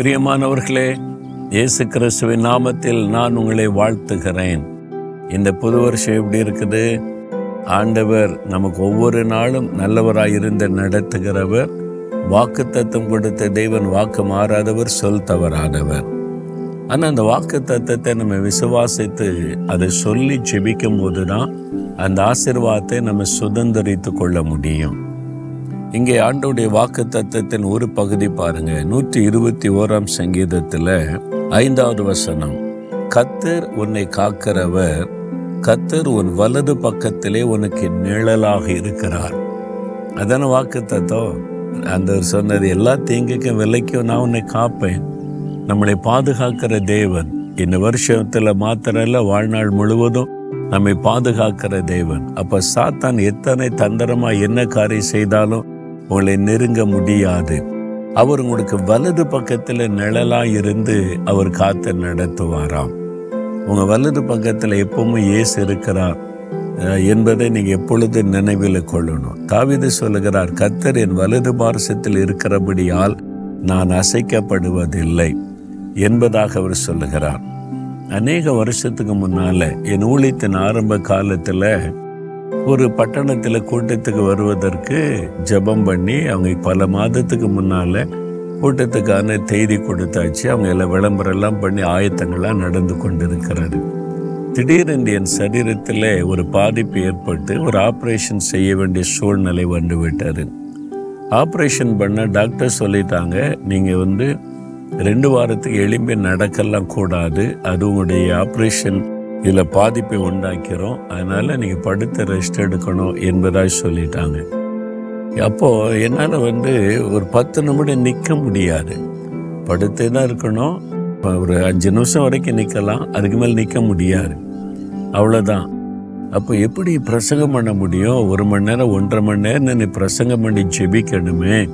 பிரியமானவர்களே இயேசு கிறிஸ்துவின் நாமத்தில் நான் உங்களை வாழ்த்துகிறேன். இந்த புது வருஷம் எப்படி இருக்குது? ஆண்டவர் நமக்கு ஒவ்வொரு நாளும் நல்லவராய் இருந்து நடத்துகிறவர். வாக்கு தத்துவம் கொடுத்த தெய்வன் வாக்கு மாறாதவர் சொல் தவறாதவர். ஆனால் அந்த வாக்கு தத்துவத்தை நம்ம விசுவாசித்து அதை சொல்லி ஜெபிக்கும் போது தான் அந்த ஆசிர்வாதத்தை நம்ம சுதந்திரித்து கொள்ள முடியும். இங்கே ஆண்டோடைய வாக்கு தத்துவத்தின் ஒரு பகுதி பாருங்க. நூற்றி இருபத்தி ஓராம் சங்கீதத்தில் ஐந்தாவது வசனம். கத்தர் உன்னை காக்கிறவர் கத்தர் உன் வலது பக்கத்திலே உனக்கு நிழலாக இருக்கிறார். அதான வாக்கு தத்துவம் அந்த சொன்னது எல்லா தீங்குக்கும் விலைக்கும் நான் உன்னை காப்பேன். நம்மளை பாதுகாக்கிற தேவன் இந்த வருஷத்துல மாத்திரல்ல வாழ்நாள் முழுவதும் நம்மை பாதுகாக்கிற தேவன். அப்ப சாத்தான் எத்தனை தந்திரமா என்ன காரியம் செய்தாலும் உங்களை நெருங்க முடியாது. அவர் உங்களுக்கு வலது பக்கத்தில் நிழலா இருந்து அவர் காத்து நடத்துவாராம். உங்கள் வலது பக்கத்தில் எப்பவுமே இயேசு இருக்கிறார். என்பதை நீங்கள் எப்பொழுது நினைவில் கொள்ளணும். தாவீது சொல்லுகிறார் கத்தர் என் வலது பாரசத்தில் இருக்கிறபடியால் நான் அசைக்கப்படுவதில்லை என்பதாக அவர் சொல்லுகிறார். அநேக வருஷத்துக்கு முன்னால் என் ஊழியத்தின் ஆரம்ப காலத்தில் ஒரு பட்டணத்தில் கூட்டத்துக்கு வருவதற்கு ஜெபம் பண்ணி அவங்க பல மாதத்துக்கு முன்னால் கூட்டத்துக்கான தேதி கொடுத்தாச்சு. அவங்க எல்லாம் விளம்பரம் எல்லாம் பண்ணி ஆயத்தங்கள்லாம் நடந்து கொண்டிருக்கிறது. திடீரென்று என் சரீரத்தில் ஒரு பாதிப்பு ஏற்பட்டு ஒரு ஆப்ரேஷன் செய்ய வேண்டிய சூழ்நிலை வந்து விட்டார் ஆப்ரேஷன் பண்ண டாக்டர் சொல்லிட்டாங்க நீங்கள் வந்து ரெண்டு வாரத்துக்கு எலும்பி நடக்கலாம் கூடாது. அது உங்களுடைய ஆப்ரேஷன் இதில் பாதிப்பை உண்டாக்கிறோம். அதனால் நீங்கள் படுத்து ரெஸ்ட் எடுக்கணும் என்பதாக சொல்லிட்டாங்க. அப்போது என்னால் வந்து ஒரு பத்து நிமிடம் நிற்க முடியாது. படுத்து தான் இருக்கணும். ஒரு அஞ்சு நிமிஷம் வரைக்கும் நிற்கலாம். அதுக்கு மேல் நிற்க முடியாது. அவ்வளோதான் அப்போ எப்படி பிரசங்கம் பண்ண முடியும்? ஒரு மணி நேரம் ஒன்றரை மணி நேரம் நீ பிரசங்கம் பண்ணி ஜெபிக்கணுமே.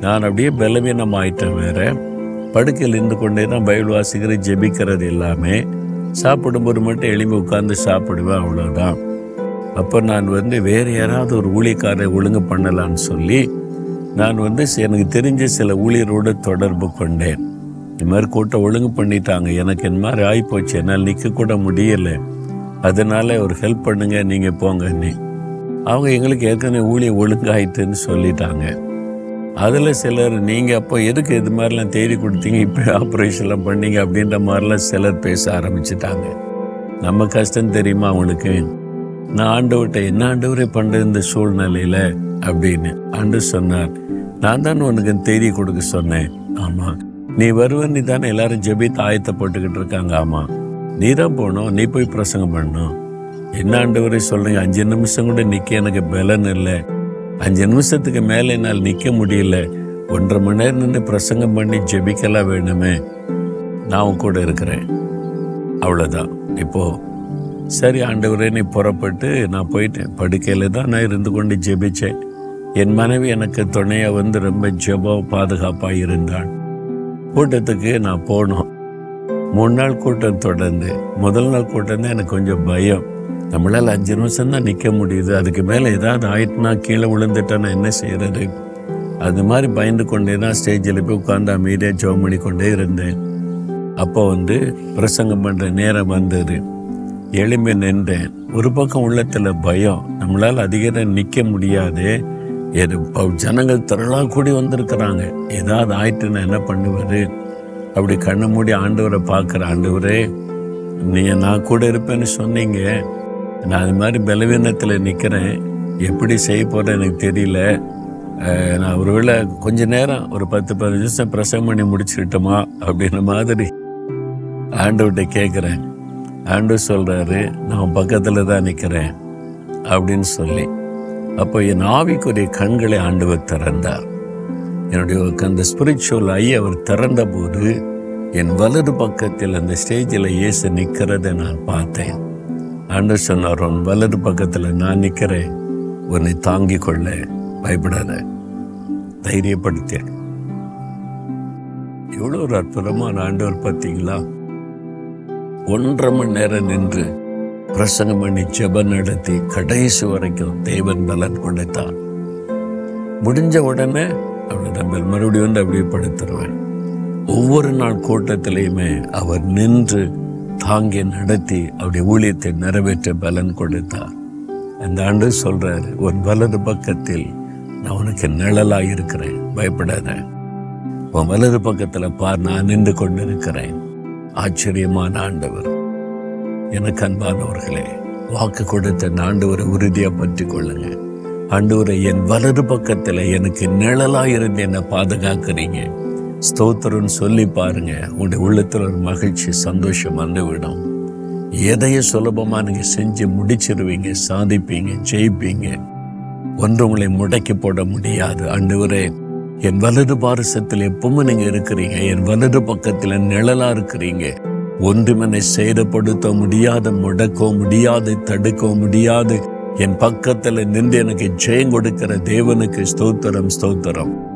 நான் அப்படியே பலவீனம் ஆயிட்டேன் வேற. படுக்கையில் இருந்து கொண்டே தான் பைபிள் வாசிக்கிற ஜெபிக்கிறது எல்லாமே. சாப்பிடும்போது மட்டும் எளிமை உட்கார்ந்து சாப்பிடுவேன் அவ்வளோதான் அப்போ நான் வந்து வேறு யாராவது ஒரு ஊழியக்காரரை ஒழுங்கு பண்ணலான்னு சொல்லி நான் வந்து எனக்கு தெரிஞ்ச சில ஊழியரோடு தொடர்பு கொண்டேன். இது மாதிரி கூட்டம் ஒழுங்கு பண்ணிட்டாங்க. எனக்கு இந்த மாதிரி ஆகிப்போச்சு என்னால் நிற்கக்கூட முடியலை. அதனால் ஒரு ஹெல்ப் பண்ணுங்க நீங்கள் போங்க நீ அவங்க எங்களுக்கு ஏற்கனவே ஊழியர் ஒழுங்காயிட்டுன்னு சொல்லிட்டாங்க. அதில் சிலர் நீங்கள் அப்போ எதுக்கு இது மாதிரிலாம் தேடி கொடுத்தீங்க? இப்போ ஆப்ரேஷன்லாம் பண்ணீங்க அப்படின்ற மாதிரிலாம் சிலர் பேச ஆரம்பிச்சிட்டாங்க. நம்ம கஷ்டம் தெரியுமா அவங்களுக்கு நான் ஆண்டவர்கிட்ட என்ன ஆண்டவரே பண்ணுற இந்த சூழ்நிலையில்? அப்படின்னு ஆண்டு சொன்னார். நான் தான் உனக்கு தேதி கொடுக்க சொன்னேன். ஆமாம் நீ வருவ நீ தானே எல்லாரும் ஜெபித் ஆயத்தை போட்டுக்கிட்டு இருக்காங்க. ஆமாம் நீ தான் போகணும். நீ போய் பிரசங்கம் பண்ணணும். என்ன ஆண்டவரே சொல்கிறீங்க அஞ்சு நிமிஷம் கூட நிற்க எனக்கு பலன் இல்லை. அஞ்சு நிமிஷத்துக்கு மேலே என்னால் நிற்க முடியல. ஒன்றரை மணி நேரம் நின்று பிரசங்கம் பண்ணி ஜெபிக்கலாம் வேணுமே? நான் உன் கூட இருக்கிறேன். அவ்வளோதான் இப்போது சரி ஆண்டவரே நீ புறப்பட்டு நான் போயிட்டேன். படுக்கையில் தான் நான் இருந்து கொண்டு ஜெபிச்சேன். என் மனைவி எனக்கு துணையாக வந்து ரொம்ப ஜெபம் பாதுகாப்பாக இருந்தாள். கூட்டத்துக்கு நான் போனோம். மூணு நாள் கூட்டம் தொடர்ந்து. முதல் நாள் கூட்டம் தான் எனக்கு கொஞ்சம் பயம். நம்மளால் அஞ்சு நிமிஷம் தான் நிற்க முடியுது. அதுக்கு மேலே ஏதாவது ஆயிட்டுனா கீழே விழுந்துட்டேன்னா என்ன செய்யறது அது மாதிரி பயந்து கொண்டே தான் ஸ்டேஜில் போய் உட்காந்து அமைதியாக ஜோம் பண்ணி கொண்டே இருந்தேன். அப்போ வந்து பிரசங்கம் பண்ணுற நேரம் வந்தது. எளிமை நின்றேன். ஒரு பக்கம் உள்ளத்தில் பயம். நம்மளால் அதிக நேரம் நிற்க முடியாது. எது இப்போ ஜனங்கள் திரளாக கூடி வந்திருக்கிறாங்க. ஏதாவது ஆயிட்டு நான் என்ன பண்ணுவது? அப்படி கண்ணை மூடி ஆண்டவரை பார்க்குற ஆண்டவரே நீங்கள் நான் கூட இருப்பேன்னு சொன்னீங்க. நான் அது மாதிரி பலவீனத்தில் நிற்கிறேன் எப்படி செய்ய போகிறேன் எனக்கு தெரியல. நான் ஒருவேளை கொஞ்ச நேரம் ஒரு பத்து பதினஞ்சு நிமிஷம் பிரசவம் பண்ணி முடிச்சுக்கிட்டோமா அப்படின்ற மாதிரி ஆண்டவர்கிட்ட கேட்குறேன் ஆண்டு சொல்கிறாரு நான் பக்கத்தில் தான் நிற்கிறேன் அப்படின்னு சொல்லி. அப்போ என் ஆவிக்குரிய கண்களை ஆண்டவர் திறந்தார். என்னுடைய அந்த ஸ்பிரிச்சுவல் ஐ அவர் திறந்த போது என் வலது பக்கத்தில் அந்த ஸ்டேஜில் இயேசு நிற்கிறத நான் பார்த்தேன். ஆண்டவர் சொன்னார் உன் வலது பக்கத்தில் நான் நிற்கிறேன் உன்னை தாங்கிக் கொள்ள பயப்படாத. தைரியப்படுத்தேன் எவ்வளோ ஒரு அற்புதமான ஆண்டவர் பார்த்தீங்களா? ஒன்றரை மணி நேரம் நின்று பிரசங்கம் பண்ணி ஜெபம் நடத்தி கடைசி வரைக்கும் தேவன் பலன் கொடுத்தான். முடிஞ்ச உடனே அவளை நம்ம மறுபடியும் வந்து அப்படியே படுத்துருவேன். ஒவ்வொரு நாள் கூட்டத்திலையுமே அவர் நின்று தாங்கி நடத்தி அவருடைய ஊழியத்தை நிறைவேற்ற பலன் கொடுத்தார். அந்த ஆண்டு சொல்றாரு உன் வலது பக்கத்தில் நான் உனக்கு நிழலாக இருக்கிறேன். பயப்படாத. உன் வலது பக்கத்தில் பார் நான் நின்று கொண்டிருக்கிறேன். ஆச்சரியமான ஆண்டவர். எனக்கு அன்பானவர்களே வாக்கு கொடுத்த ஆண்டவரை உறுதியாக பற்றி கொள்ளுங்க. ஆண்டவரை என் வலது பக்கத்தில் எனக்கு நிழலாக இருந்து என்னை பாதுகாக்கிறீங்க. ஸ்தோத்திரம்னு சொல்லி பாருங்க. உங்களுடைய உள்ளத்தில் ஒரு மகிழ்ச்சி சந்தோஷம் வந்துவிடும். எதையும் சுலபமா நீங்கள் செஞ்சு முடிச்சிருவீங்க சாதிப்பீங்க ஜெயிப்பீங்க. ஒன்று உங்களை முடக்கி போட முடியாது. ஆண்டவரே என் வலது பாரசத்தில் எப்பவும் நீங்கள் இருக்கிறீங்க. என் வலது பக்கத்தில் நிழலா இருக்கிறீங்க. ஒன்றுமனை சேதப்படுத்த முடியாது முடக்க முடியாது தடுக்க முடியாது. என் பக்கத்தில் நின்று எனக்கு ஜெயம் கொடுக்கிற தேவனுக்கு ஸ்தோத்திரம் ஸ்தோத்திரம்.